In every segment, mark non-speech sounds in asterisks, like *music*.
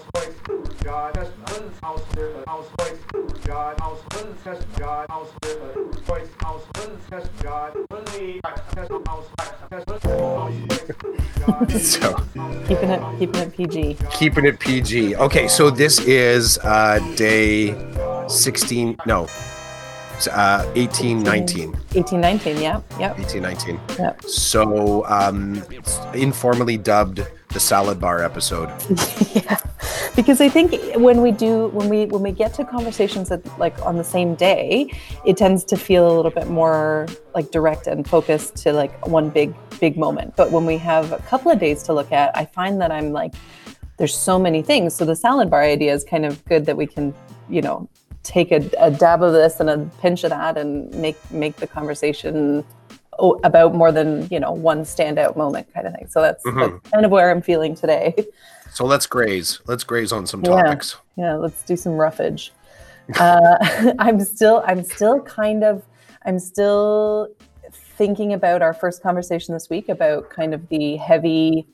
house voice, God testament, house with house voice, God house test God house with voice, house test God test house So Keeping it keeping it PG. keeping it PG. Okay, so this is uh day 16 no. Uh 18 19. 18, 19, yeah. Yep. 18 19. Yep. So um informally dubbed the salad bar episode. *laughs* yeah. Because I think when we do when we when we get to conversations that like on the same day, it tends to feel a little bit more like direct and focused to like one big big moment. But when we have a couple of days to look at, I find that I'm like there's so many things. So the salad bar idea is kind of good that we can, you know, take a, a dab of this and a pinch of that and make make the conversation about more than you know one standout moment kind of thing. So that's, Mhm. that's kind of where I'm feeling today. *laughs* So let's graze. Let's graze on some Yeah. topics. Yeah, let's do some roughage. Uh, *laughs* I'm still, I'm still kind of, I'm still thinking about our first conversation this week about kind of the heavy.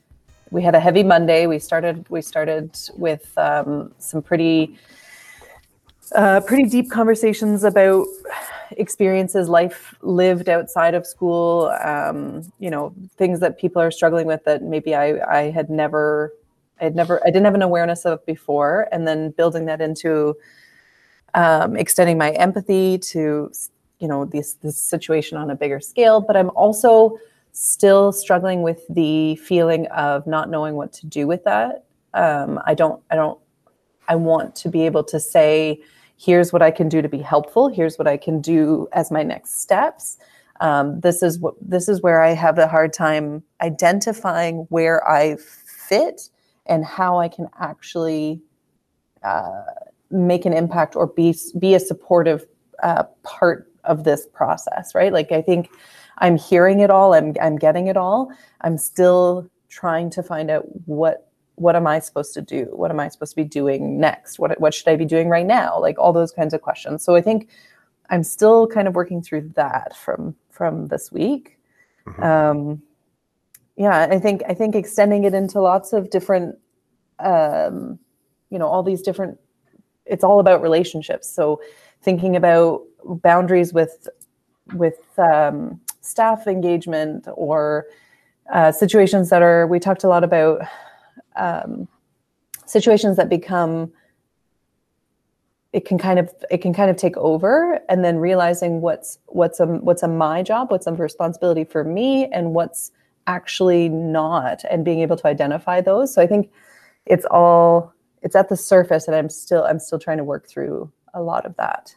We had a heavy Monday. We started, we started with um, some pretty, uh, pretty deep conversations about experiences, life lived outside of school. Um, you know, things that people are struggling with that maybe I, I had never I had never, I didn't have an awareness of before, and then building that into um, extending my empathy to, you know, this this situation on a bigger scale. But I'm also still struggling with the feeling of not knowing what to do with that. Um, I don't, I don't, I want to be able to say, here's what I can do to be helpful. Here's what I can do as my next steps. Um, this is what this is where I have a hard time identifying where I fit and how I can actually uh, make an impact or be be a supportive uh, part of this process, right? Like I think I'm hearing it all, I'm I'm getting it all. I'm still trying to find out what what am I supposed to do? What am I supposed to be doing next? What what should I be doing right now? Like all those kinds of questions. So I think I'm still kind of working through that from from this week. Mhm. Um, yeah i think i think extending it into lots of different um you know all these different it's all about relationships so thinking about boundaries with with um, staff engagement or uh, situations that are we talked a lot about um, situations that become it can kind of it can kind of take over and then realizing what's what's a what's a my job what's a responsibility for me and what's actually not and being able to identify those. So i think it's all it's at the surface and i'm still i'm still trying to work through a lot of that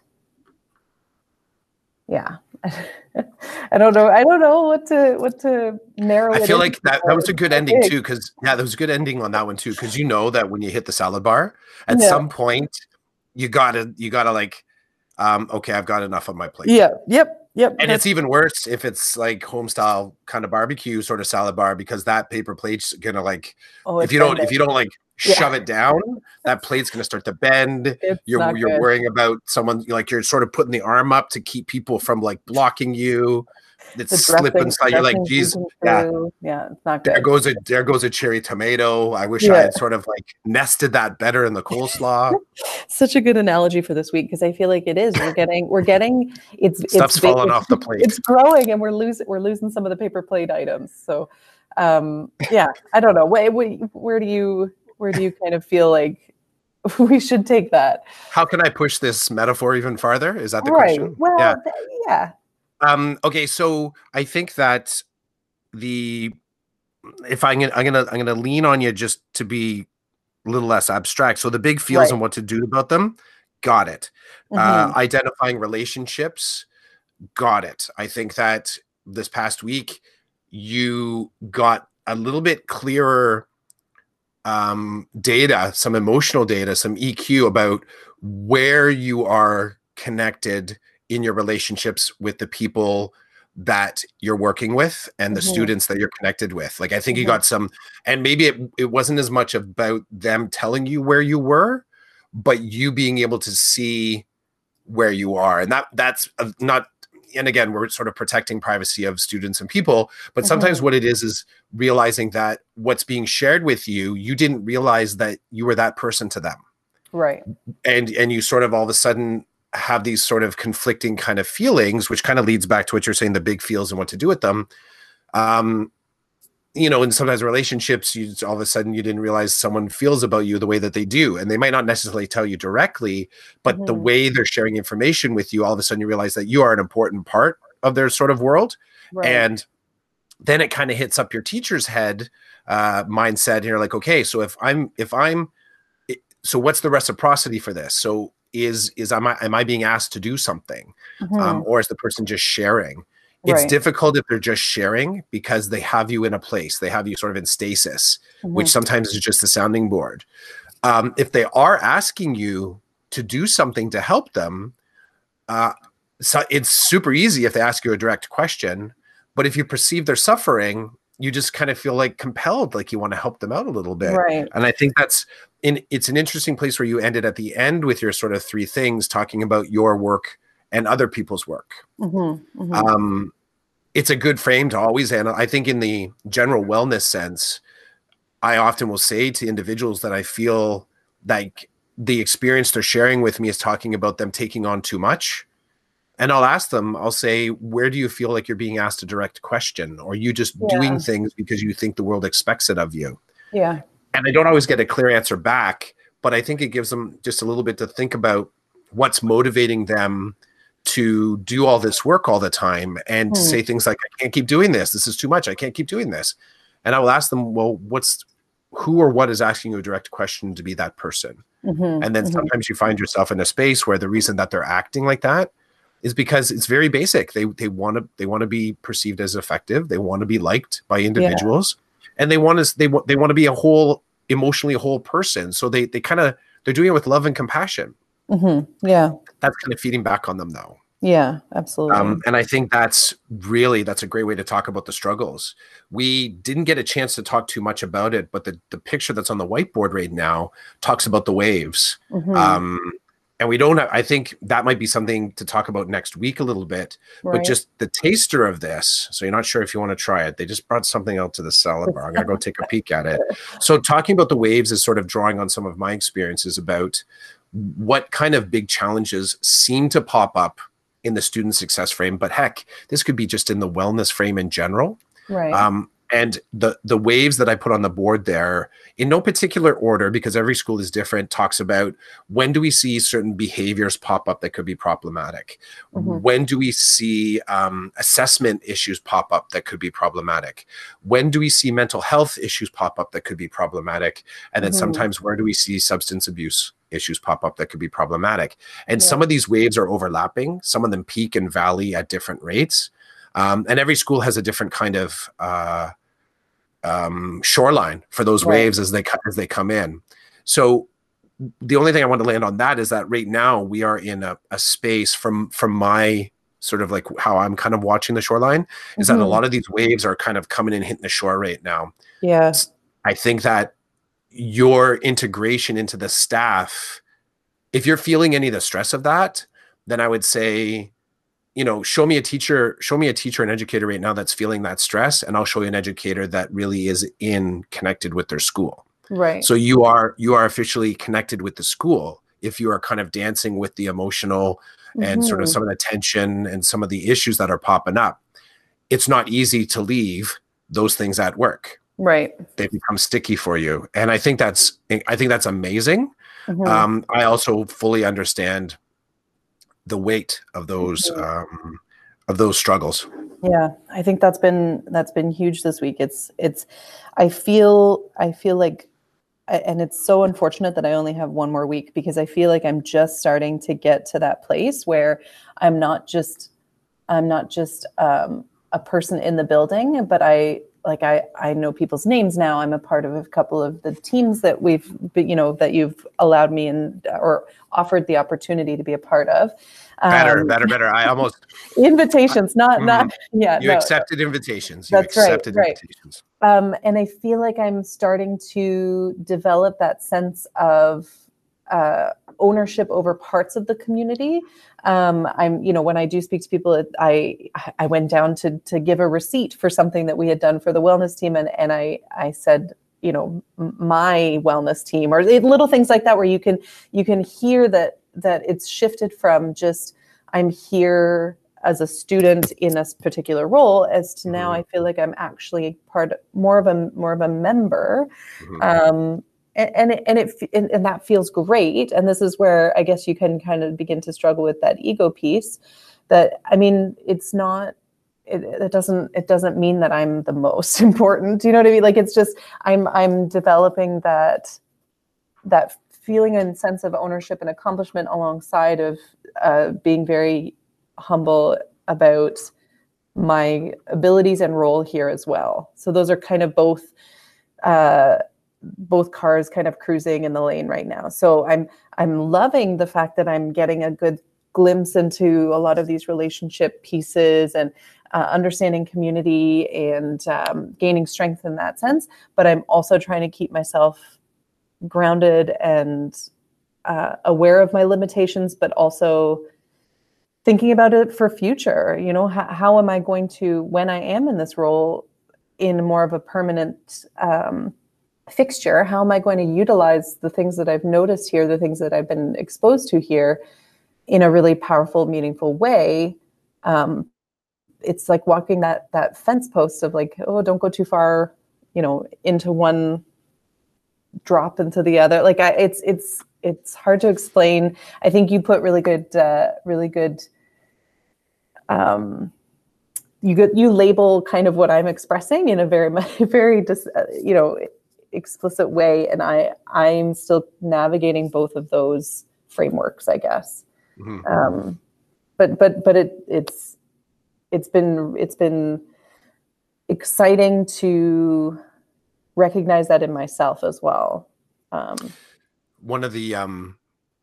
yeah *laughs* i don't know i don't know what to what to narrow I feel like that, that was a good ending too, because yeah, that was a good ending on that one too, because you know that when you hit the salad bar, at Yeah. some point you gotta you gotta like, um, okay, I've got enough on my plate. yeah yep yep And it's even worse if it's like home style kind of barbecue sort of salad bar because that paper plate's gonna like oh, if you don't if you don't like Yeah. shove it down, that plate's gonna start to bend. It's You're you're good. worrying about someone like you're sort of putting the arm up to keep people from like blocking you. It's slipping slide. You're like, geez, yeah. yeah, it's not there good. goes a there goes a cherry tomato. I wish I had sort of like nested that better in the coleslaw. *laughs* Such a good analogy for this week because I feel like it is. We're getting, we're getting, it's Stuff's it's falling off the plate. It's growing, and we're losing, we're losing some of the paper plate items. So, um, yeah, I don't know. Where, where do you, where do you kind of feel like we should take that? How can I push this metaphor even farther? Is that the right. question? Well, yeah. th- yeah. Um, okay, so I think that the if I'm gonna I'm gonna I'm gonna lean on you just to be a little less abstract. So the big feels Right. and what to do about them, got it. Mhm. Uh, identifying relationships, got it. I think that this past week you got a little bit clearer um, data, some emotional data, some EQ about where you are connected in your relationships with the people that you're working with and the Mhm. students that you're connected with. Like I think you Mhm. got some and maybe it, it wasn't as much about them telling you where you were, but you being able to see where you are. And that that's uh, not and again we're sort of protecting privacy of students and people but Mhm. sometimes what it is is realizing that what's being shared with you you didn't realize that you were that person to them Right. and and you sort of all of a sudden have these sort of conflicting kind of feelings which kind of leads back to what you're saying the big feels and what to do with them um you know and sometimes relationships you all of a sudden you didn't realize someone feels about you the way that they do and they might not necessarily tell you directly but the Mhm. way they're sharing information with you all of a sudden you realize that you are an important part of their sort of world Right. and then it kind of hits up your teacher's head uh mindset and you're like okay so if i'm if i'm so what's the reciprocity for this so is is am i am i being asked to do something um, Mhm. or is the person just sharing it's Right. difficult if they're just sharing because they have you in a place they have you sort of in stasis which Mhm. sometimes is just a sounding board um, if they are asking you to do something to help them uh, so it's super easy if they ask you a direct question but if you perceive they're suffering you just kind of feel like compelled like you want to help them out a little bit right. and i think that's in it's an interesting place where you ended at the end with your sort of three things talking about your work and other people's work Mhm. Mhm. um it's a good frame to always and i think in the general wellness sense i often will say to individuals that i feel like the experience they're sharing with me is talking about them taking on too much and i'll ask them i'll say where do you feel like you're being asked a direct question or you just doing things because you think the world expects it of you yeah. and I don't always get a clear answer back, but I think it gives them just a little bit to think about what's motivating them to do all this work all the time and to Hmm. say things like, I can't keep doing this. This is too much. I can't keep doing this. And I will ask them, well, what's who or what is asking you a direct question to be that person? Mhm. And then Mhm. sometimes you find yourself in a space where the reason that they're acting like that is because it's very basic. They they want to they want to be perceived as effective. They want to be liked by individuals, and they want to they want they want to be a whole emotionally whole person. So they they kind of they're doing it with love and compassion. Mhm. Yeah. That's kind of feeding back on them though. Yeah. Absolutely. Um, and I think that's really that's a great way to talk about the struggles. We didn't get a chance to talk too much about it, but the the picture that's on the whiteboard right now talks about the waves. Mhm. Um, and we don't. Have, I think that might be something to talk about next week a little bit. But just the taster of this, so you're not sure if you want to try it. They just brought something out to the salad bar. I'm gonna go take a peek at it. *laughs* So talking about the waves is sort of drawing on some of my experiences about what kind of big challenges seem to pop up in the student success frame. But heck, this could be just in the wellness frame in general. right. Um, and the the waves that I put on the board there, in no particular order, because every school is different, talks about when do we see certain behaviors pop up that could be problematic? Mhm. When do we see um, assessment issues pop up that could be problematic? When do we see mental health issues pop up that could be problematic? And then Mhm. sometimes where do we see substance abuse issues pop up that could be problematic? And Yeah. some of these waves are overlapping. Some of them peak and valley at different rates. Um, and every school has a different kind of uh, um, shoreline for those Right. waves as they as they come in. So the only thing I want to land on that is that right now we are in a, a space from from my sort of like how I'm kind of watching the shoreline is that a Mhm. lot of these waves are kind of coming and hitting the shore right now. yeah. I think that your integration into the staff, if you're feeling any of the stress of that, then I would say, you know, show me a teacher, show me a teacher and educator right now that's feeling that stress, and I'll show you an educator that really is in connected with their school. Right. So you are you are officially connected with the school if you are kind of dancing with the emotional and sort of Mhm. some of the tension and some of the issues that are popping up. It's not easy to leave those things at work Right. they become sticky for you and i think that's i think that's amazing Mhm. um i also fully understand the weight of those Mhm. um of those struggles yeah i think that's been that's been huge this week it's it's i feel i feel like and it's so unfortunate that i only have one more week because i feel like i'm just starting to get to that place where i'm not just i'm not just um, a person in the building but i like i i know people's names now. I'm a part of a couple of the teams that we've you know that you've allowed me and or offered the opportunity to be a part of. Better Um, better better. I almost *laughs* invitations not not yeah you no, accepted invitations. You That's right, accepted right. invitations. Um, and I feel like I'm starting to develop that sense of uh, ownership over parts of the community. Um, I'm, you know, when I do speak to people, I I went down to to give a receipt for something that we had done for the wellness team, and and I I said, you know, my wellness team, or little things like that, where you can you can hear that that it's shifted from just I'm here as a student in a particular role as to now Mhm. I feel like I'm actually part more of a more of a member Mhm. um, and and it, and, it and, and that feels great. And this is where i guess you can kind of begin to struggle with that ego piece that i mean it's not it, it doesn't it doesn't mean that i'm the most *laughs* important you know what i mean? Like it's just i'm i'm developing that that feeling and sense of ownership and accomplishment alongside of uh, being very humble about my abilities and role here as well. So those are kind of both uh, both cars kind of cruising in the lane right now. So I'm I'm loving the fact that I'm getting a good glimpse into a lot of these relationship pieces and uh, understanding community and um, gaining strength in that sense. But I'm also trying to keep myself grounded and uh, aware of my limitations, but also thinking about it for future. You know, how, how am I going to when I am in this role in more of a permanent um, fixture how am i going to utilize the things that i've noticed here the things that i've been exposed to here in a really powerful meaningful way? Um, it's like walking that that fence post of like oh don't go too far you know into one drop into the other. Like I, it's it's it's hard to explain. I think you put really good uh, really good um, you get you label kind of what i'm expressing in a very *laughs* very dis, uh, you know explicit way and i i'm still navigating both of those frameworks i guess Mhm. um but but but it it's it's been it's been exciting to recognize that in myself as well um one of the um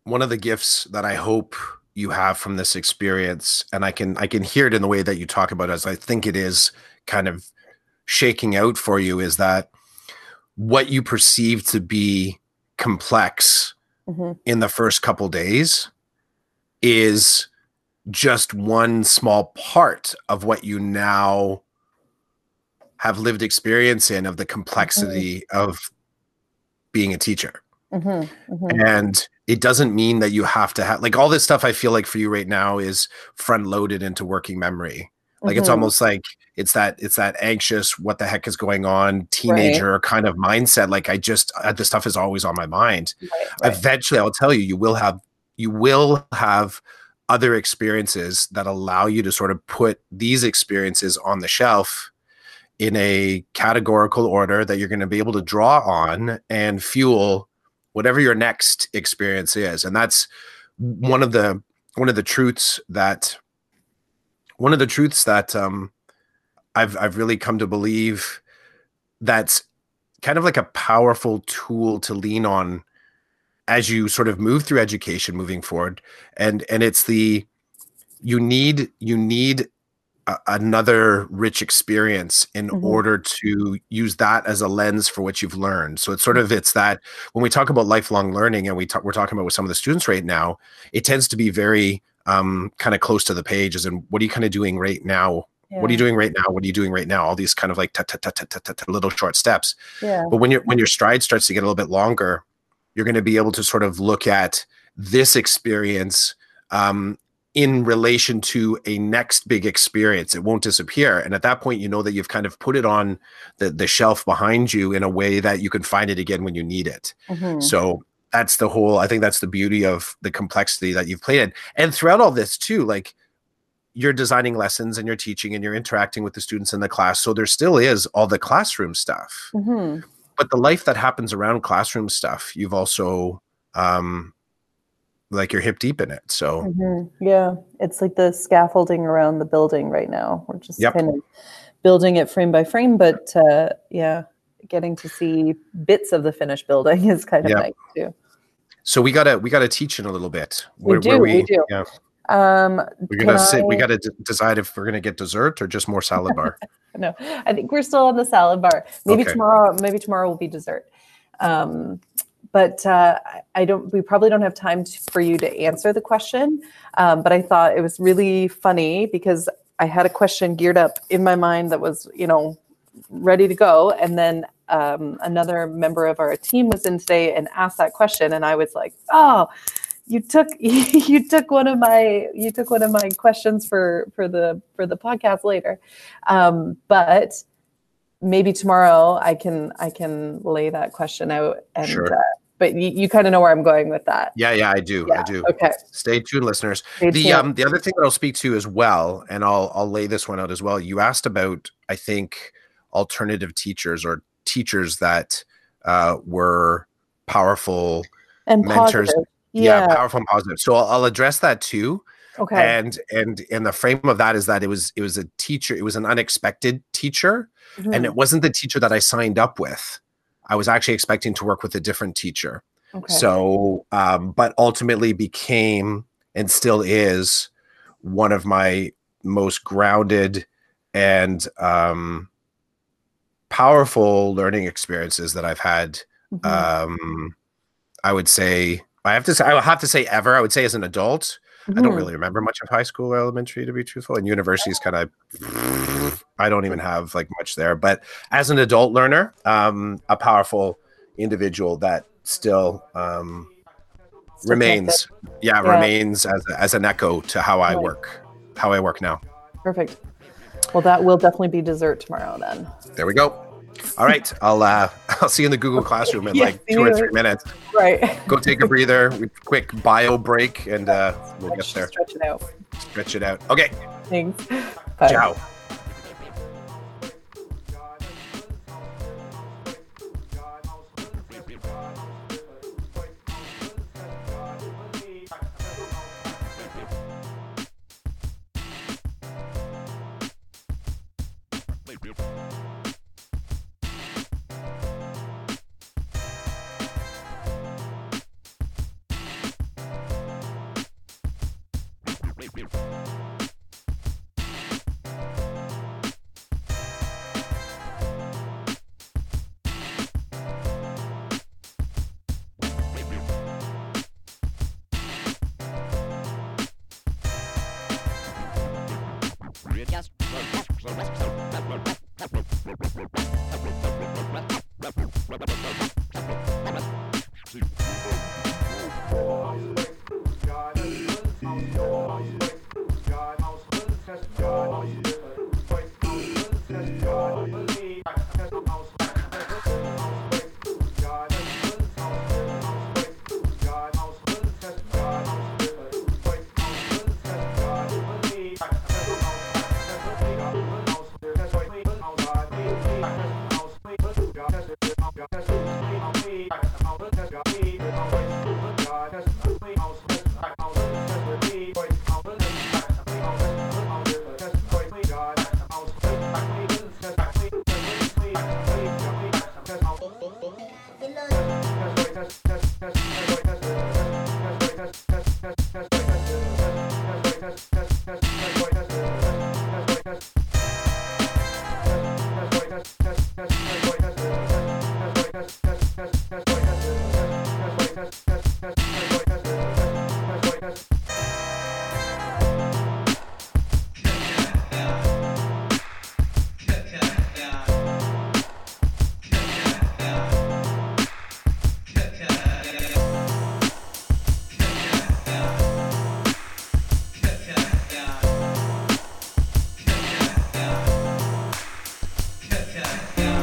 one of the gifts that I hope you have from this experience, and I can I can hear it in the way that you talk about it, as I think it is kind of shaking out for you, is that what you perceive to be complex mhm, in the first couple days is just one small part of what you now have lived experience in of the complexity of being a teacher. Mhm, mhm. and it doesn't mean that you have to have like all this stuff i feel like for you right now is front loaded into working memory like it's Mhm. almost like it's that it's that anxious what the heck is going on teenager kind of mindset like i just uh, this stuff is always on my mind Right, right. eventually i'll tell you you will have you will have other experiences that allow you to sort of put these experiences on the shelf in a categorical order that you're going to be able to draw on and fuel whatever your next experience is and that's one of the one of the truths that one of the truths that um i've i've really come to believe that's kind of like a powerful tool to lean on as you sort of move through education moving forward and and it's the you need you need a, another rich experience in Mhm. order to use that as a lens for what you've learned so it's sort of it's that when we talk about lifelong learning and we talk we're talking about with some of the students right now it tends to be very um, kind of close to the pages and what are you kind of doing right now? What are you doing right now? What are you doing right now? All these kind of like little short steps. Yeah. But when your when your stride starts to get a little bit longer you're going to be able to sort of look at this experience um, in relation to a next big experience. It won't disappear. And at that point you know that you've kind of put it on the, the shelf behind you in a way that you can find it again when you need it. Mhm, so that's the whole i think that's the beauty of the complexity that you've played in and throughout all this too like you're designing lessons and you're teaching and you're interacting with the students in the class so there still is all the classroom stuff mhm. but the life that happens around classroom stuff you've also um like you're hip deep in it so Mhm. Yeah, it's like the scaffolding around the building right now. We're just Yep. kind of building it frame by frame, but uh, yeah, getting to see bits of the finished building is kind of Yep. nice too. so we gotta we gotta teach in a little bit We do, we do. yeah Um, we're gonna sit we gotta d- decide if we're gonna get dessert or just more salad bar *laughs* no, I think we're still on the salad bar. Maybe Okay. tomorrow. Maybe tomorrow will be dessert. Um, but uh, I- I don't. We probably don't have time to, for you to answer the question. Um, but I thought it was really funny because I had a question geared up in my mind that was, you know, ready to go, and then um, another member of our team was in today and asked that question, and I was like, oh. You took *laughs* you took one of my you took one of my questions for for the for the podcast later, um, but maybe tomorrow I can I can lay that question out and Sure. uh, but you, you kind of know where I'm going with that. Yeah, yeah, I do. I do. Okay. Stay tuned, listeners. Stay the tuned. um the other thing that I'll speak to as well, and I'll I'll lay this one out as well. You asked about I think alternative teachers or teachers that uh, were powerful, and mentors- yeah, Yeah. powerful and positive. So I'll, I'll address that too. okay. And and and the frame of that is that it was it was a teacher. It was an unexpected teacher, and Mhm. it wasn't the teacher that I signed up with. I was actually expecting to work with a different teacher. okay. So, um, but ultimately became and still is one of my most grounded and um, powerful learning experiences that I've had. Mhm. Um, I would say I have to say I would have to say ever. I would say as an adult, I don't Mhm. really remember much of high school or elementary to be truthful. And university is kind of *laughs* I don't even have like much there. But as an adult learner, um, a powerful individual that still um, remains, yeah, Yeah. remains as, as an echo to how I Right. work, how I work now. Perfect. Well, that will definitely be dessert tomorrow then. There we go. All right, I'll uh, *laughs* I'll see you in the Google Classroom in *laughs* like two or three minutes. Right. Go take a *laughs* breather, quick bio break, and uh, we'll get there. stretch it out. Stretch it out. Okay, Thanks. Bye. ciao. podcast.